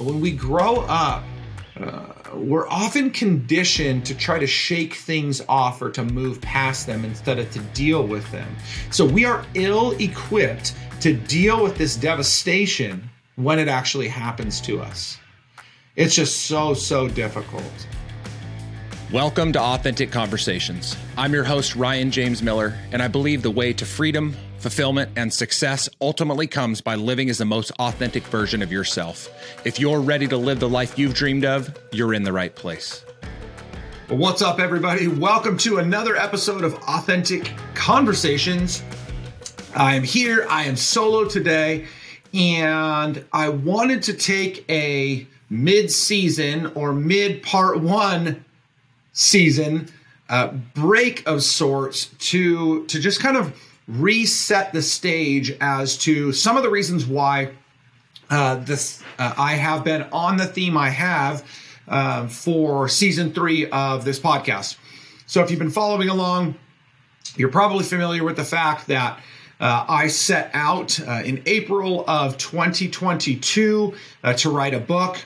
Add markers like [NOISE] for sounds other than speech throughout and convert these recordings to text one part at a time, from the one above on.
when we grow up, uh, we're often conditioned to try to shake things off or to move past them instead of to deal with them. So we are ill equipped to deal with this devastation when it actually happens to us. It's just so, so difficult. Welcome to Authentic Conversations. I'm your host, Ryan James Miller, and I believe the way to freedom, fulfillment, and success ultimately comes by living as the most authentic version of yourself. If you're ready to live the life you've dreamed of, you're in the right place. what's up, everybody? Welcome to another episode of Authentic Conversations. I am here, I am solo today, and I wanted to take a mid season or mid part one season uh, break of sorts to to just kind of reset the stage as to some of the reasons why uh, this uh, I have been on the theme I have uh, for season three of this podcast. So if you've been following along, you're probably familiar with the fact that uh, I set out uh, in April of 2022 uh, to write a book.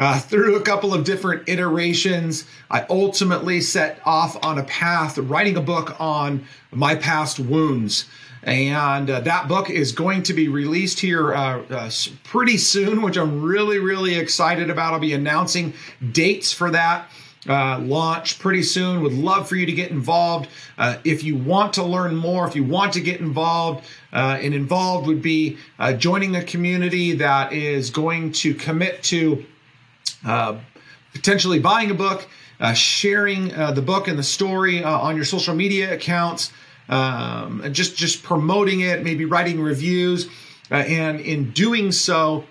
Uh, through a couple of different iterations, I ultimately set off on a path writing a book on my past wounds. And uh, that book is going to be released here uh, uh, pretty soon, which I'm really, really excited about. I'll be announcing dates for that. Uh, launch pretty soon. Would love for you to get involved. Uh, if you want to learn more, if you want to get involved, uh, and involved would be uh, joining a community that is going to commit to potentially buying a book, uh, sharing uh, the book and the story uh, on your social media accounts, um, just just promoting it, maybe writing reviews, uh, and in doing so.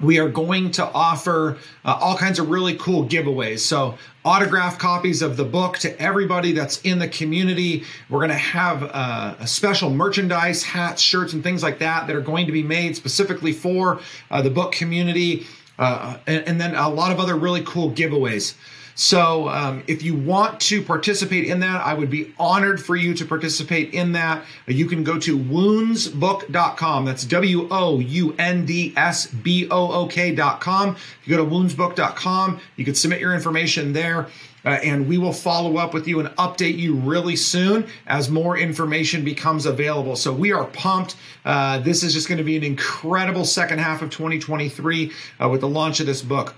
We are going to offer uh, all kinds of really cool giveaways. So, autograph copies of the book to everybody that's in the community. We're going to have a special merchandise, hats, shirts, and things like that that are going to be made specifically for the book community uh, and, and, then a lot of other really cool giveaways. So, um, if you want to participate in that, I would be honored for you to participate in that. You can go to woundsbook.com. That's W O U N D S B O O K.com. If you go to woundsbook.com, you can submit your information there. Uh, and we will follow up with you and update you really soon as more information becomes available. So we are pumped. Uh, this is just going to be an incredible second half of 2023 uh, with the launch of this book.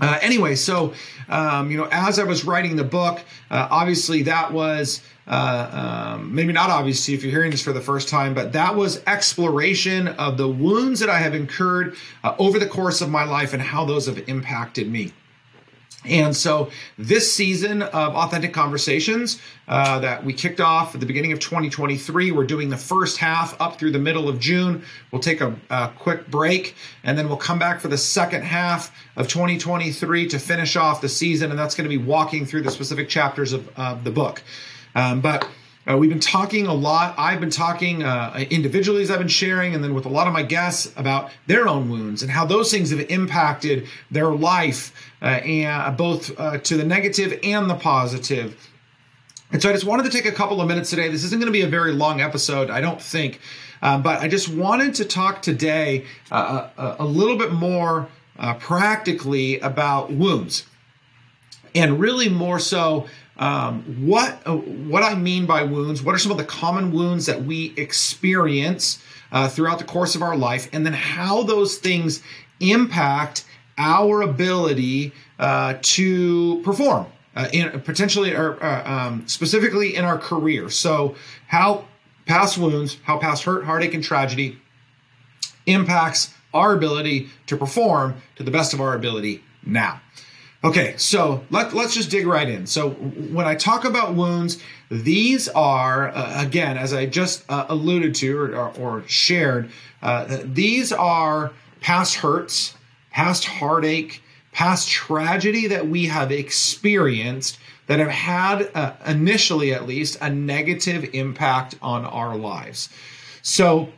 Uh, anyway, so um, you know, as I was writing the book, uh, obviously that was uh, um, maybe not obviously if you're hearing this for the first time, but that was exploration of the wounds that I have incurred over the course of my life and how those have impacted me. And so, this season of Authentic Conversations uh, that we kicked off at the beginning of 2023, we're doing the first half up through the middle of June. We'll take a, a, quick break and then we'll come back for the second half of 2023 to finish off the season. And that's going to be walking through the specific chapters of, of the book. Um, but uh, we've been talking a lot. I've been talking uh, individually as I've been sharing, and then with a lot of my guests about their own wounds and how those things have impacted their life, uh, and both uh, to the negative and the positive. And so I just wanted to take a couple of minutes today. This isn't going to be a very long episode, I don't think, um, but I just wanted to talk today uh, a, a, little bit more uh, practically about wounds, and really more so um, what uh, what I mean by wounds, what are some of the common wounds that we experience uh, throughout the course of our life, and then how those things impact our ability uh, to perform, uh, in potentially or uh, um, specifically in our career. So, how past wounds, how past hurt, heartache, and tragedy impacts our ability to perform to the best of our ability now. Okay, so let, let's just dig right in. So, when I talk about wounds, these are, uh, again, as I just uh, alluded to or, or, or shared, uh, these are past hurts, past heartache, past tragedy that we have experienced that have had, uh, initially at least, a negative impact on our lives. So,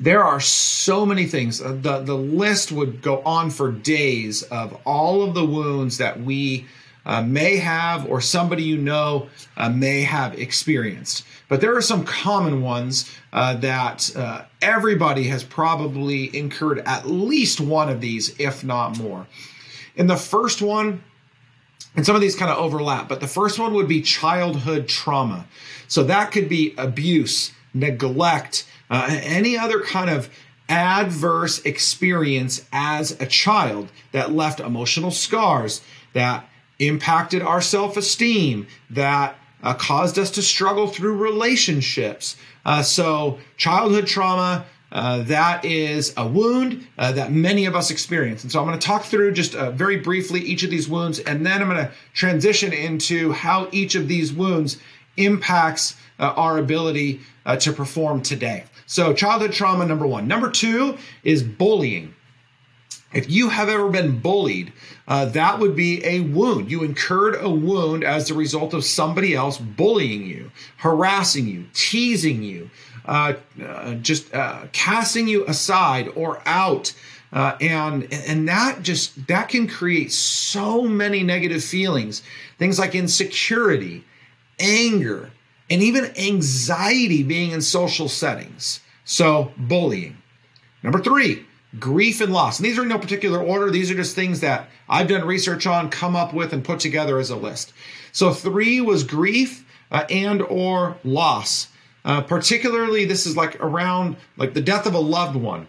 there are so many things. Uh, the, the list would go on for days of all of the wounds that we uh, may have or somebody you know uh, may have experienced. But there are some common ones uh, that uh, everybody has probably incurred at least one of these, if not more. And the first one, and some of these kind of overlap, but the first one would be childhood trauma. So that could be abuse, neglect, uh, any other kind of adverse experience as a child that left emotional scars, that impacted our self esteem, that uh, caused us to struggle through relationships. Uh, so, childhood trauma. Uh, that is a wound uh, that many of us experience. And so I'm going to talk through just uh, very briefly each of these wounds, and then I'm going to transition into how each of these wounds impacts uh, our ability uh, to perform today. So, childhood trauma, number one. Number two is bullying. If you have ever been bullied, uh, that would be a wound. You incurred a wound as a result of somebody else bullying you, harassing you, teasing you, uh, uh, just uh, casting you aside or out. Uh, and and that just that can create so many negative feelings, things like insecurity, anger, and even anxiety being in social settings. So, bullying. Number three, grief and loss. And these are in no particular order. These are just things that I've done research on, come up with, and put together as a list. So, three was grief uh, and or loss. Uh, particularly, this is like around like the death of a loved one.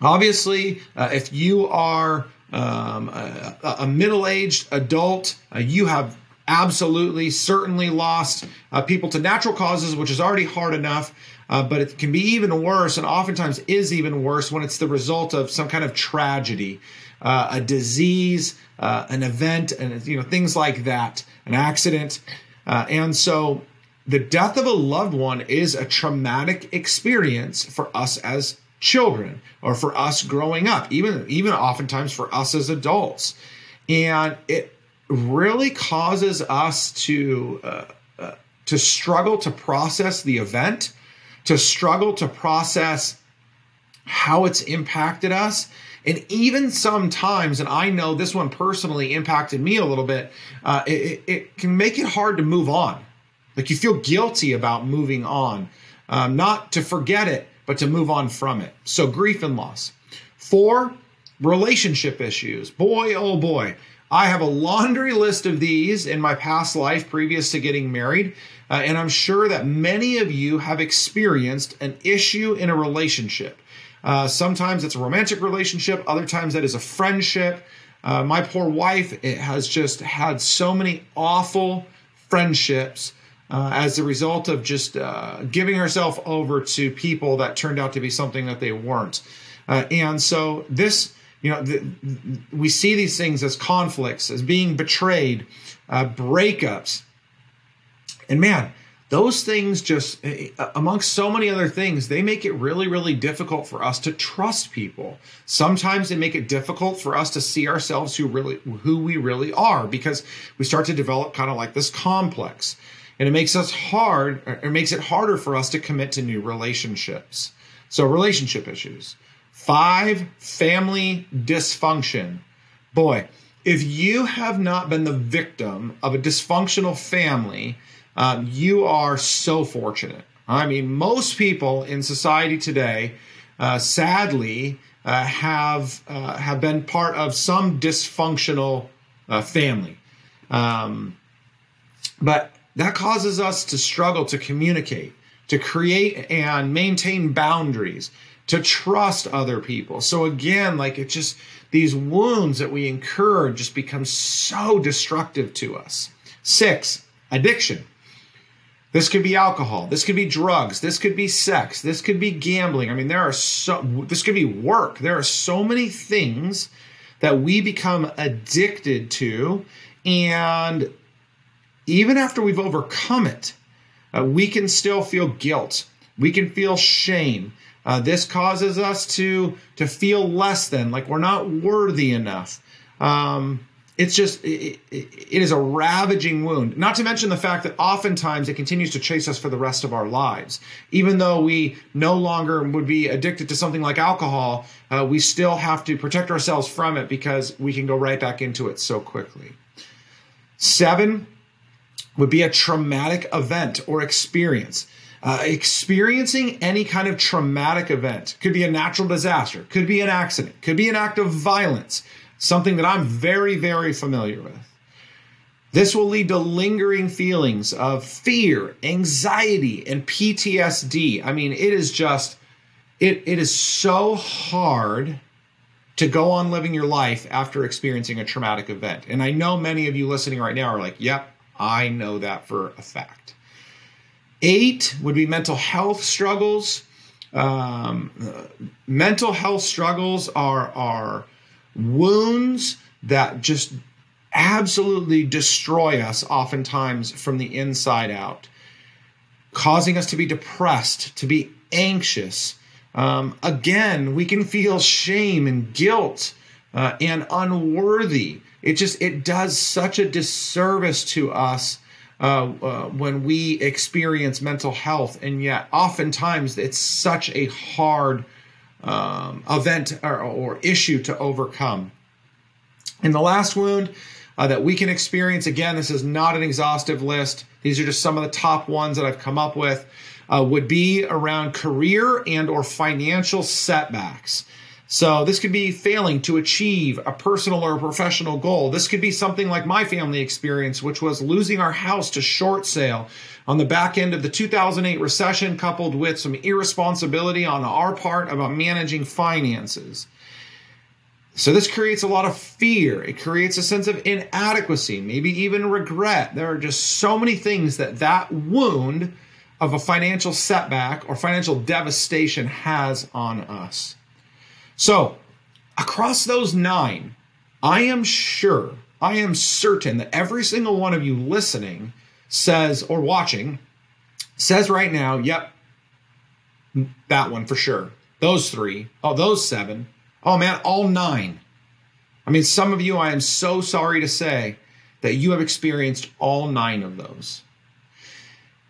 Obviously, uh, if you are um, a, a middle-aged adult, uh, you have absolutely certainly lost uh, people to natural causes, which is already hard enough. Uh, but it can be even worse, and oftentimes is even worse when it's the result of some kind of tragedy, uh, a disease, uh, an event, and you know things like that, an accident, uh, and so the death of a loved one is a traumatic experience for us as children or for us growing up, even even oftentimes for us as adults, and it really causes us to uh, uh, to struggle to process the event, to struggle to process how it's impacted us. And even sometimes, and I know this one personally impacted me a little bit, uh, it, it, can make it hard to move on. Like you feel guilty about moving on, um, not to forget it, but to move on from it. So, grief and loss. Four, relationship issues. Boy, oh boy. I have a laundry list of these in my past life previous to getting married. Uh, and I'm sure that many of you have experienced an issue in a relationship. Uh, sometimes it's a romantic relationship, other times that is a friendship. Uh, my poor wife it has just had so many awful friendships uh, as a result of just uh, giving herself over to people that turned out to be something that they weren't. Uh, and so this you know, the, we see these things as conflicts, as being betrayed, uh, breakups. And man, those things just, eh, eh, amongst so many other things, they make it really, really difficult for us to trust people. Sometimes they make it difficult for us to see ourselves who really, who we really are, because we start to develop kind of like this complex, and it makes us hard. It makes it harder for us to commit to new relationships. So relationship issues. Five, family dysfunction. Boy, if you have not been the victim of a dysfunctional family, um, you are so fortunate. I mean, most people in society today, uh, sadly, uh, have uh, have been part of some dysfunctional uh, family, um, but that causes us to struggle to communicate, to create and maintain boundaries, to trust other people. So again, like it just these wounds that we incur just become so destructive to us. Six, addiction. This could be alcohol. This could be drugs. This could be sex. This could be gambling. I mean, there are so, this could be work. There are so many things that we become addicted to. And even after we've overcome it, uh, we can still feel guilt. We can feel shame. Uh, this causes us to to feel less than, like we're not worthy enough. Um, it's just it, it is a ravaging wound. Not to mention the fact that oftentimes it continues to chase us for the rest of our lives. Even though we no longer would be addicted to something like alcohol, uh, we still have to protect ourselves from it because we can go right back into it so quickly. Seven would be a traumatic event or experience. Uh, experiencing any kind of traumatic event could be a natural disaster, could be an accident, could be an act of violence, something that I'm very, very familiar with. This will lead to lingering feelings of fear, anxiety, and PTSD. I mean, it is just, it, it is so hard to go on living your life after experiencing a traumatic event. And I know many of you listening right now are like, yep, I know that for a fact. Eight would be mental health struggles. Um, mental health struggles are, are wounds that just absolutely destroy us, oftentimes from the inside out, causing us to be depressed, to be anxious. Um, again, we can feel shame and guilt uh, and unworthy. It just it does such a disservice to us uh, uh, when we experience mental health, and yet oftentimes it's such a hard um, event or, or, issue to overcome. In the last wound uh, that we can experience, again, this is not an exhaustive list. These are just some of the top ones that I've come up with. Uh, would be around career and or financial setbacks. So this could be failing to achieve a personal or professional goal. This could be something like my family experience, which was losing our house to short sale on the back end of the 2008 recession, coupled with some irresponsibility on our part about managing finances. So this creates a lot of fear. It creates a sense of inadequacy, maybe even regret. There are just so many things that that wound of a financial setback or financial devastation has on us. So, across those nine, I am sure, I am certain that every single one of you listening says or watching says right now, yep, that one for sure. Those three, oh, those seven, oh man, all nine. I mean, some of you, I am so sorry to say that you have experienced all nine of those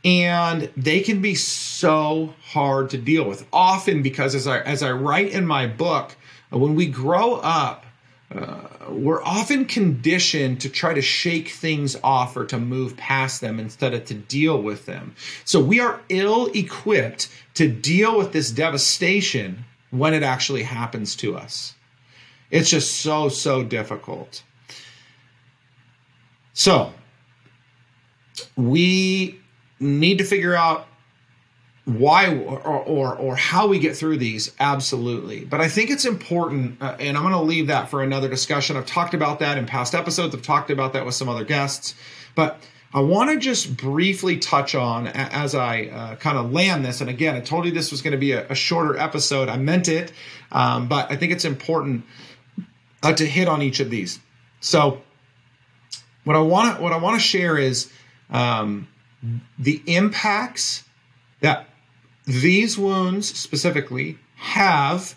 and they can be so hard to deal with. Often because as i as i write in my book when we grow up uh, we're often conditioned to try to shake things off or to move past them instead of to deal with them. So we are ill equipped to deal with this devastation when it actually happens to us. It's just so so difficult. So we need to figure out why or, or, or how we get through these absolutely. But i think it's important uh, and i'm going to leave that for another discussion. I've talked about that in past episodes. I've talked about that with some other guests. But i want to just briefly touch on as i uh, kind of land this and again i told you this was going to be a, a, shorter episode. I meant it um, but i think it's important uh, to hit on each of these. So what i want to what i want to share is um, the impacts that these wounds specifically have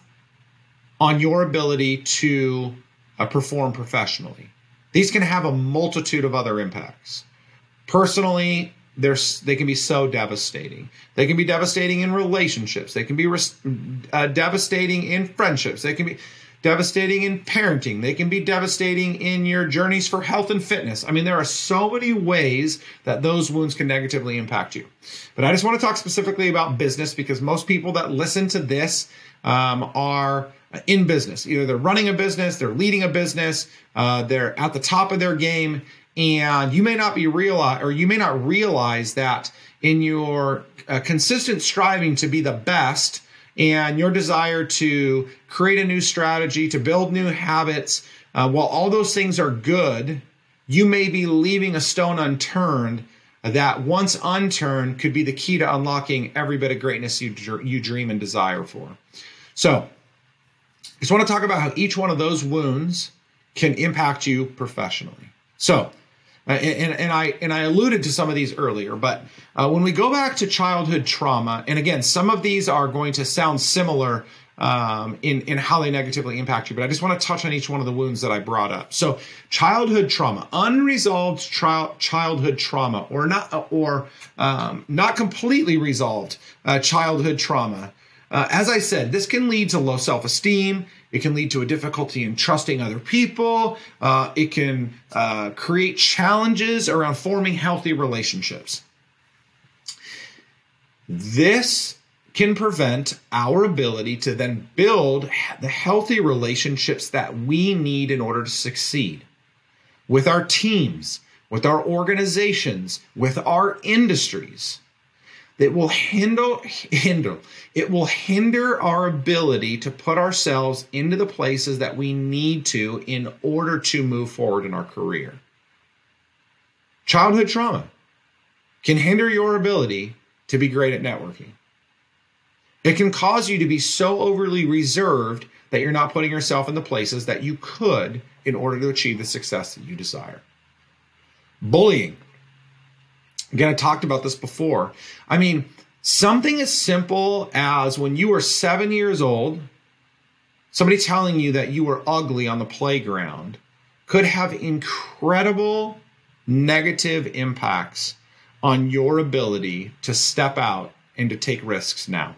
on your ability to uh, perform professionally. These can have a multitude of other impacts. Personally, they can be so devastating. They can be devastating in relationships. They can be uh, devastating in friendships. They can be devastating in parenting. They can be devastating in your journeys for health and fitness. I mean, there are so many ways that those wounds can negatively impact you. But I just want to talk specifically about business because most people that listen to this um, are in business. Either they're running a business, they're leading a business, uh, they're at the top of their game, and you may not be realize or you may not realize that in your uh, consistent striving to be the best and your desire to create a new strategy, to build new habits, uh, while all those things are good, you may be leaving a stone unturned that once unturned could be the key to unlocking every bit of greatness you, you dream and desire for. So, I just want to talk about how each one of those wounds can impact you professionally. So, uh, and, and, I and I alluded to some of these earlier, but uh, when we go back to childhood trauma, and again, some of these are going to sound similar um, in in how they negatively impact you, but I just want to touch on each one of the wounds that I brought up. So, childhood trauma, unresolved tri- childhood trauma, or not or um, not completely resolved uh, childhood trauma. Uh, as I said, this can lead to low self esteem It can lead to a difficulty in trusting other people. Uh, it can uh, create challenges around forming healthy relationships. This can prevent our ability to then build the healthy relationships that we need in order to succeed with our teams, with our organizations, with our industries that will hinder hinder it will hinder our ability to put ourselves into the places that we need to in order to move forward in our career. Childhood trauma can hinder your ability to be great at networking. It can cause you to be so overly reserved that you're not putting yourself in the places that you could in order to achieve the success that you desire. Bullying Again, I talked about this before. I mean, something as simple as when you were seven years old, somebody telling you that you were ugly on the playground could have incredible negative impacts on your ability to step out and to take risks now.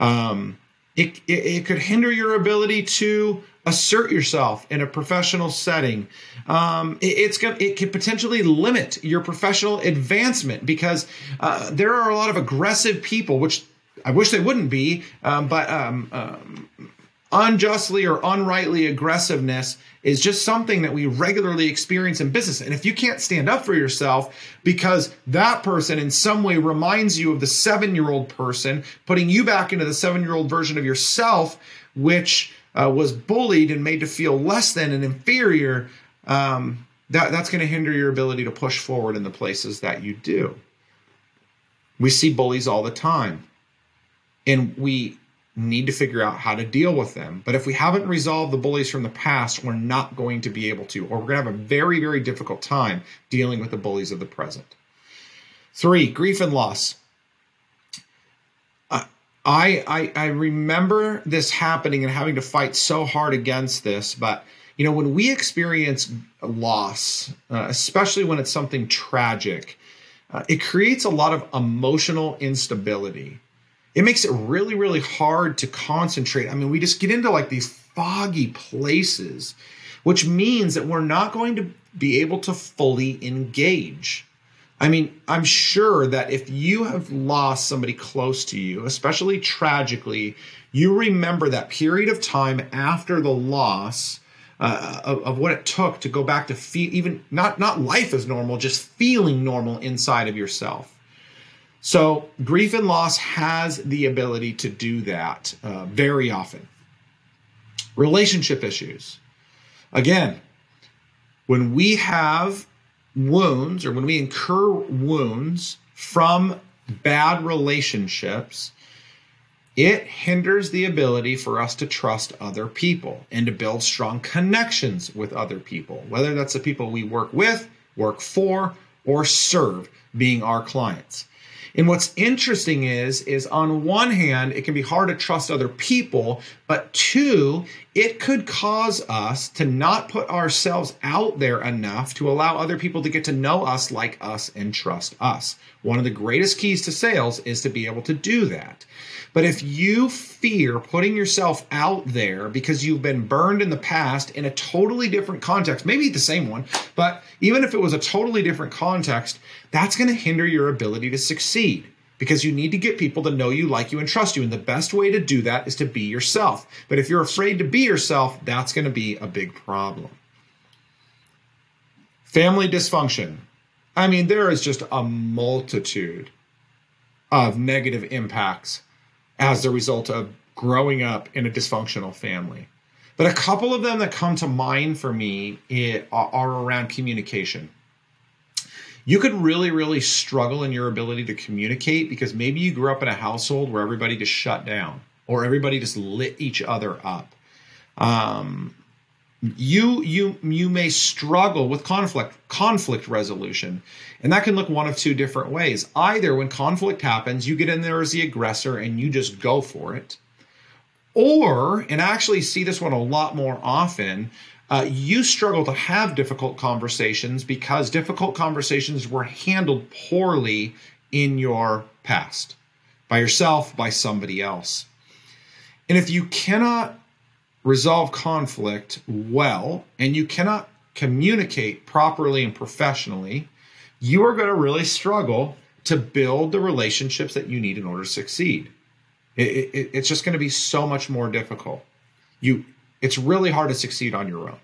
Um, it, it, it could hinder your ability to assert yourself in a professional setting. Um, it, it's going it can potentially limit your professional advancement because uh, there are a lot of aggressive people, which I wish they wouldn't be, um, but um, um unjustly or unrightly aggressiveness is just something that we regularly experience in business. And if you can't stand up for yourself because that person in some way reminds you of the seven year old person, putting you back into the seven year old version of yourself, which uh, was bullied and made to feel less than and inferior, um, that, that's going to hinder your ability to push forward in the places that you do. We see bullies all the time. And we need to figure out how to deal with them. But if we haven't resolved the bullies from the past, we're not going to be able to, or we're going to have a very, very difficult time dealing with the bullies of the present. Three, grief and loss. I, I, I remember this happening and having to fight so hard against this, but you know when we experience loss, uh, especially when it's something tragic, uh, it creates a lot of emotional instability it makes it really, really hard to concentrate. I mean, we just get into like these foggy places, which means that we're not going to be able to fully engage. I mean, I'm sure that if you have lost somebody close to you, especially tragically, you remember that period of time after the loss uh, of, of, what it took to go back to feel even not not life as normal, just feeling normal inside of yourself. So, grief and loss has the ability to do that uh, very often. Relationship issues. Again, when we have wounds or when we incur wounds from bad relationships, it hinders the ability for us to trust other people and to build strong connections with other people, whether that's the people we work with, work for, or serve, being our clients. And what's interesting is, is on one hand, it can be hard to trust other people, but two, it could cause us to not put ourselves out there enough to allow other people to get to know us, like us, and trust us. One of the greatest keys to sales is to be able to do that. But if you fear putting yourself out there because you've been burned in the past in a totally different context, maybe the same one, but even if it was a totally different context, that's going to hinder your ability to succeed because you need to get people to know you, like you, and trust you. And the best way to do that is to be yourself. But if you're afraid to be yourself, that's going to be a big problem. Family dysfunction. I mean, there is just a multitude of negative impacts as a result of growing up in a dysfunctional family. But a couple of them that come to mind for me eh, are around communication. You could really, really struggle in your ability to communicate because maybe you grew up in a household where everybody just shut down or everybody just lit each other up. Um, you you you may struggle with conflict conflict resolution and that can look one of two different ways either when conflict happens you get in there as the aggressor and you just go for it or and I actually see this one a lot more often uh, you struggle to have difficult conversations because difficult conversations were handled poorly in your past by yourself by somebody else and if you cannot resolve conflict well and you cannot communicate properly and professionally, you are going to really struggle to build the relationships that you need in order to succeed. It, it, it's just going to be so much more difficult. You, it's really hard to succeed on your own.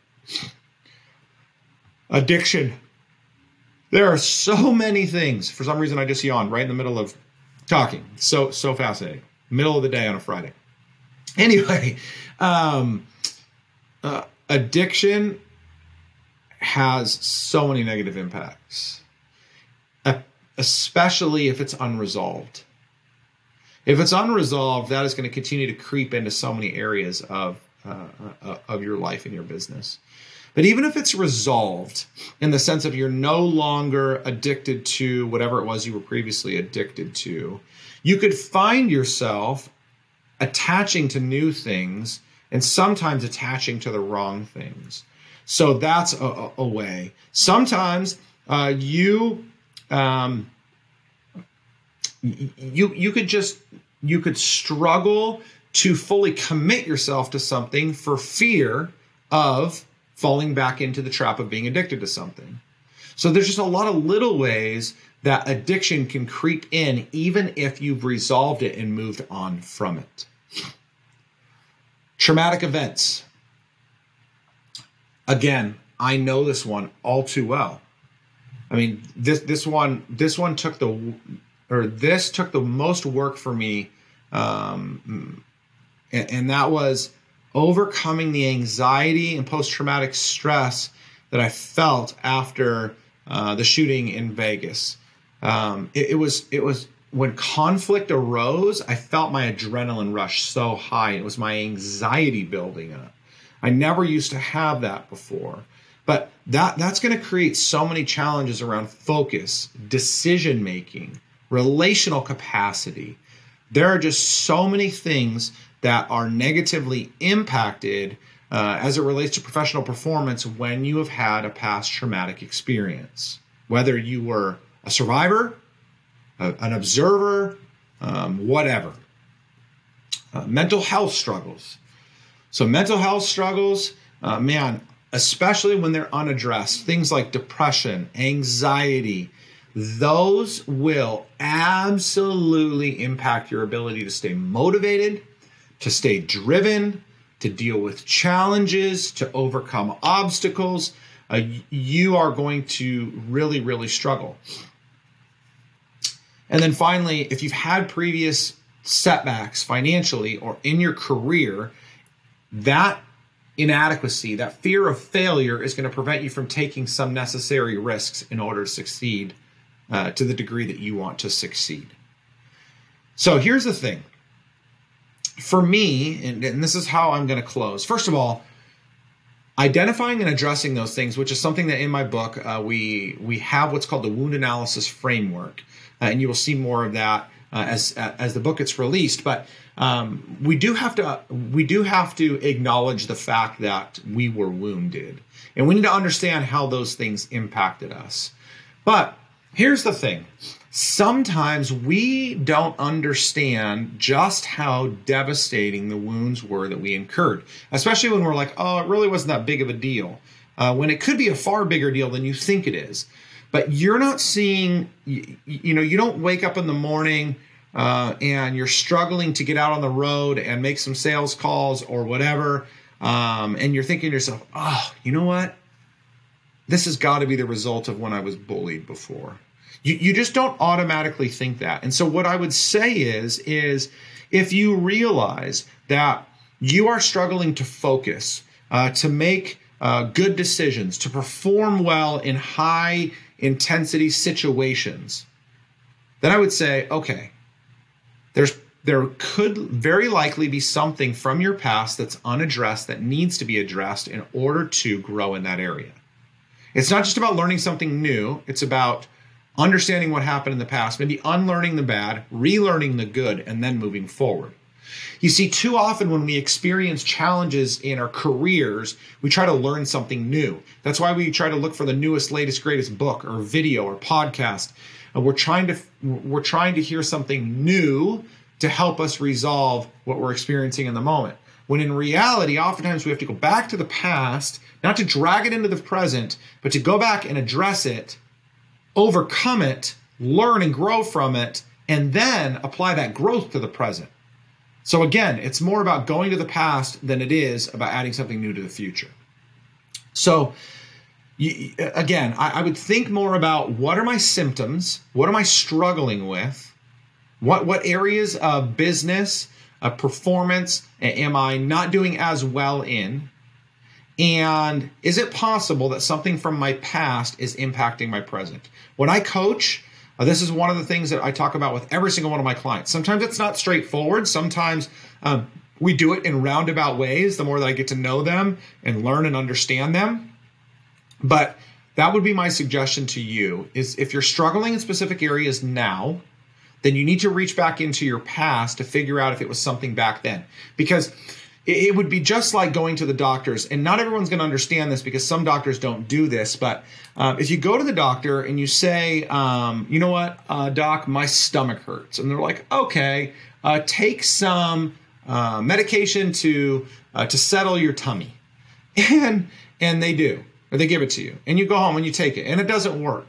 Addiction. There are so many things. For some reason, I just yawned right in the middle of talking. So so fascinating. Middle of the day on a Friday. Anyway, [LAUGHS] um, uh, addiction has so many negative impacts, especially if it's unresolved. If it's unresolved, that is going to continue to creep into so many areas of uh, uh, of your life and your business. But even if it's resolved in the sense of you're no longer addicted to whatever it was you were previously addicted to, you could find yourself attaching to new things and sometimes attaching to the wrong things. So that's a, a way. Sometimes uh, you um, you you could just you could struggle to fully commit yourself to something for fear of falling back into the trap of being addicted to something. So there's just a lot of little ways that addiction can creep in even if you've resolved it and moved on from it. Traumatic events. Again, I know this one all too well. I mean, this this one this one took the or this took the most work for me, um, and, and that was overcoming the anxiety and post traumatic stress that I felt after uh, the shooting in Vegas. Um, it, it, was it was when conflict arose, I felt my adrenaline rush so high. It was my anxiety building up. I never used to have that before. But that that's going to create so many challenges around focus, decision making, relational capacity. There are just so many things that are negatively impacted uh, as it relates to professional performance when you have had a past traumatic experience. Whether you were a survivor, a, an observer, um, whatever. Uh, mental health struggles. So, mental health struggles, uh, man, especially when they're unaddressed, things like depression, anxiety, those will absolutely impact your ability to stay motivated, to stay driven, to deal with challenges, to overcome obstacles. Uh, you are going to really, really struggle. And then finally, if you've had previous setbacks financially or in your career, that inadequacy, that fear of failure is going to prevent you from taking some necessary risks in order to succeed uh, to the degree that you want to succeed. So here's the thing. For me, and, and this is how I'm going to close. First of all, identifying and addressing those things, which is something that in my book uh, we we have what's called the wound analysis framework, uh, and you will see more of that uh, as uh, as the book gets released. But um, we do have to we do have to acknowledge the fact that we were wounded, and we need to understand how those things impacted us. But here's the thing. Sometimes we don't understand just how devastating the wounds were that we incurred, especially when we're like, oh, it really wasn't that big of a deal. Uh, when it could be a far bigger deal than you think it is but you're not seeing you, you know you don't wake up in the morning uh, and you're struggling to get out on the road and make some sales calls or whatever um, and you're thinking to yourself oh you know what this has got to be the result of when i was bullied before you, you just don't automatically think that and so what i would say is is if you realize that you are struggling to focus uh, to make uh, good decisions to perform well in high intensity situations, then I would say, okay, there's there could very likely be something from your past that's unaddressed that needs to be addressed in order to grow in that area. It's not just about learning something new, it's about understanding what happened in the past, maybe unlearning the bad, relearning the good, and then moving forward. You see, too often when we experience challenges in our careers, we try to learn something new. That's why we try to look for the newest, latest, greatest book or video or podcast. And we're trying to we're trying to hear something new to help us resolve what we're experiencing in the moment. When in reality, oftentimes we have to go back to the past, not to drag it into the present, but to go back and address it, overcome it, learn and grow from it, and then apply that growth to the present. So again, it's more about going to the past than it is about adding something new to the future. So you, again, I, I would think more about what are my symptoms? What am I struggling with? What what areas of business, of performance am I not doing as well in? And is it possible that something from my past is impacting my present? When I coach, uh, this is one of the things that I talk about with every single one of my clients. Sometimes it's not straightforward. Sometimes um, we do it in roundabout ways the more that I get to know them and learn and understand them. But that would be my suggestion to you is if you're struggling in specific areas now, then you need to reach back into your past to figure out if it was something back then. Because it would be just like going to the doctors, and not everyone's going to understand this because some doctors don't do this. But um, if you go to the doctor and you say, um, you know what, uh, doc, my stomach hurts, and they're like, okay, uh, take some uh, medication to uh, to settle your tummy, [LAUGHS] and and they do, or they give it to you, and you go home and you take it, and it doesn't work.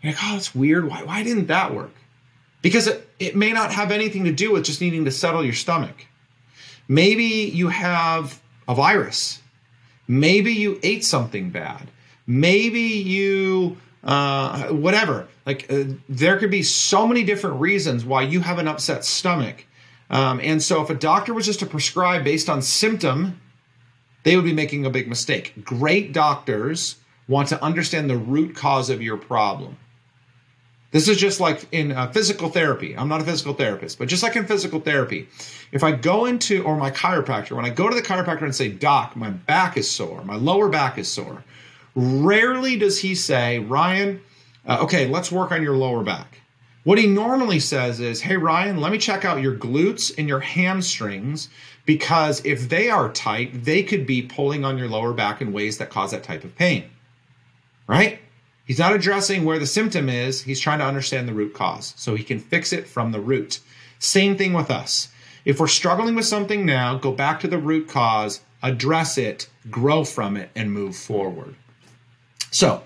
You're like, oh, that's weird. Why why didn't that work? Because it, it may not have anything to do with just needing to settle your stomach Maybe you have a virus. Maybe you ate something bad. Maybe you, uh, whatever. Like, uh, there could be so many different reasons why you have an upset stomach. Um, and so, if a doctor was just to prescribe based on symptom, they would be making a big mistake. Great doctors want to understand the root cause of your problem. This is just like in uh, physical therapy. I'm not a physical therapist, but just like in physical therapy, if I go into, or my chiropractor, when I go to the chiropractor and say, Doc, my back is sore, my lower back is sore, rarely does he say, Ryan, uh, okay, let's work on your lower back. What he normally says is, Hey, Ryan, let me check out your glutes and your hamstrings because if they are tight, they could be pulling on your lower back in ways that cause that type of pain. Right? He's not addressing where the symptom is, he's trying to understand the root cause so he can fix it from the root. Same thing with us. If we're struggling with something now, go back to the root cause, address it, grow from it, and move forward. So,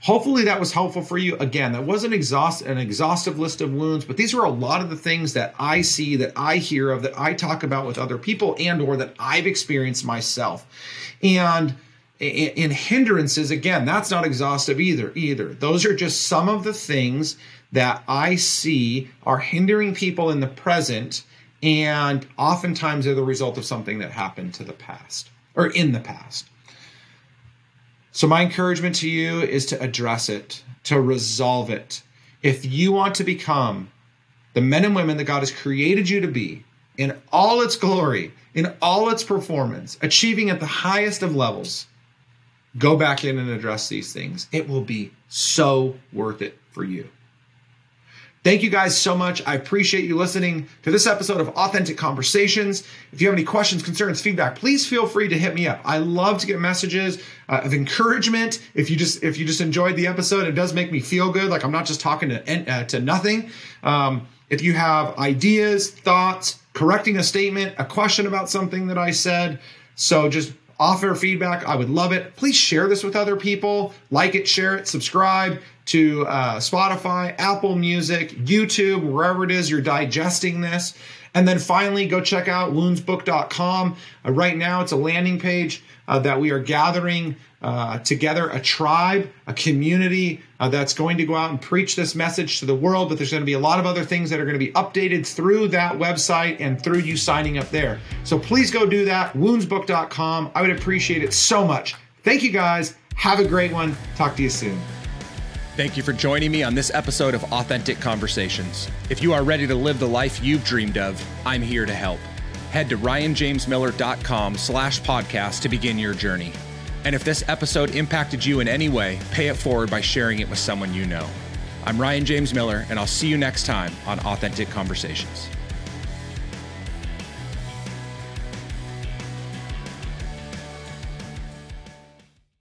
hopefully that was helpful for you. Again, that wasn't exhaust an exhaustive list of wounds, but these are a lot of the things that I see, that I hear of, that I talk about with other people, and or that I've experienced myself. And in hindrances again that's not exhaustive either either. Those are just some of the things that i see are hindering people in the present and oftentimes they're the result of something that happened to the past or in the past. So my encouragement to you is to address it to resolve it. If you want to become the men and women that god has created you to be in all its glory in all its performance achieving at the highest of levels Go back in and address these things. It will be so worth it for you. Thank you guys so much. I appreciate you listening to this episode of Authentic Conversations. If you have any questions, concerns, feedback, please feel free to hit me up. I love to get messages uh, of encouragement. If you just if you just enjoyed the episode, it does make me feel good. Like I'm not just talking to uh, to nothing. Um, if you have ideas, thoughts, correcting a statement, a question about something that I said, so just offer feedback. I would love it. Please share this with other people. Like it, share it, subscribe to uh, Spotify, Apple Music, YouTube, wherever it is you're digesting this. And then finally, go check out woundsbook.com. Uh, right now, it's a landing page uh, that we are gathering uh, together a tribe, a community uh, that's going to go out and preach this message to the world. But there's going to be a lot of other things that are going to be updated through that website and through you signing up there. So please go do that, woundsbook.com. I would appreciate it so much. Thank you guys. Have a great one. Talk to you soon. Thank you for joining me on this episode of Authentic Conversations. If you are ready to live the life you've dreamed of, I'm here to help. Head to ryanjamesmiller.com slash podcast to begin your journey. And if this episode impacted you in any way, pay it forward by sharing it with someone you know. I'm Ryan James Miller, and I'll see you next time on Authentic Conversations.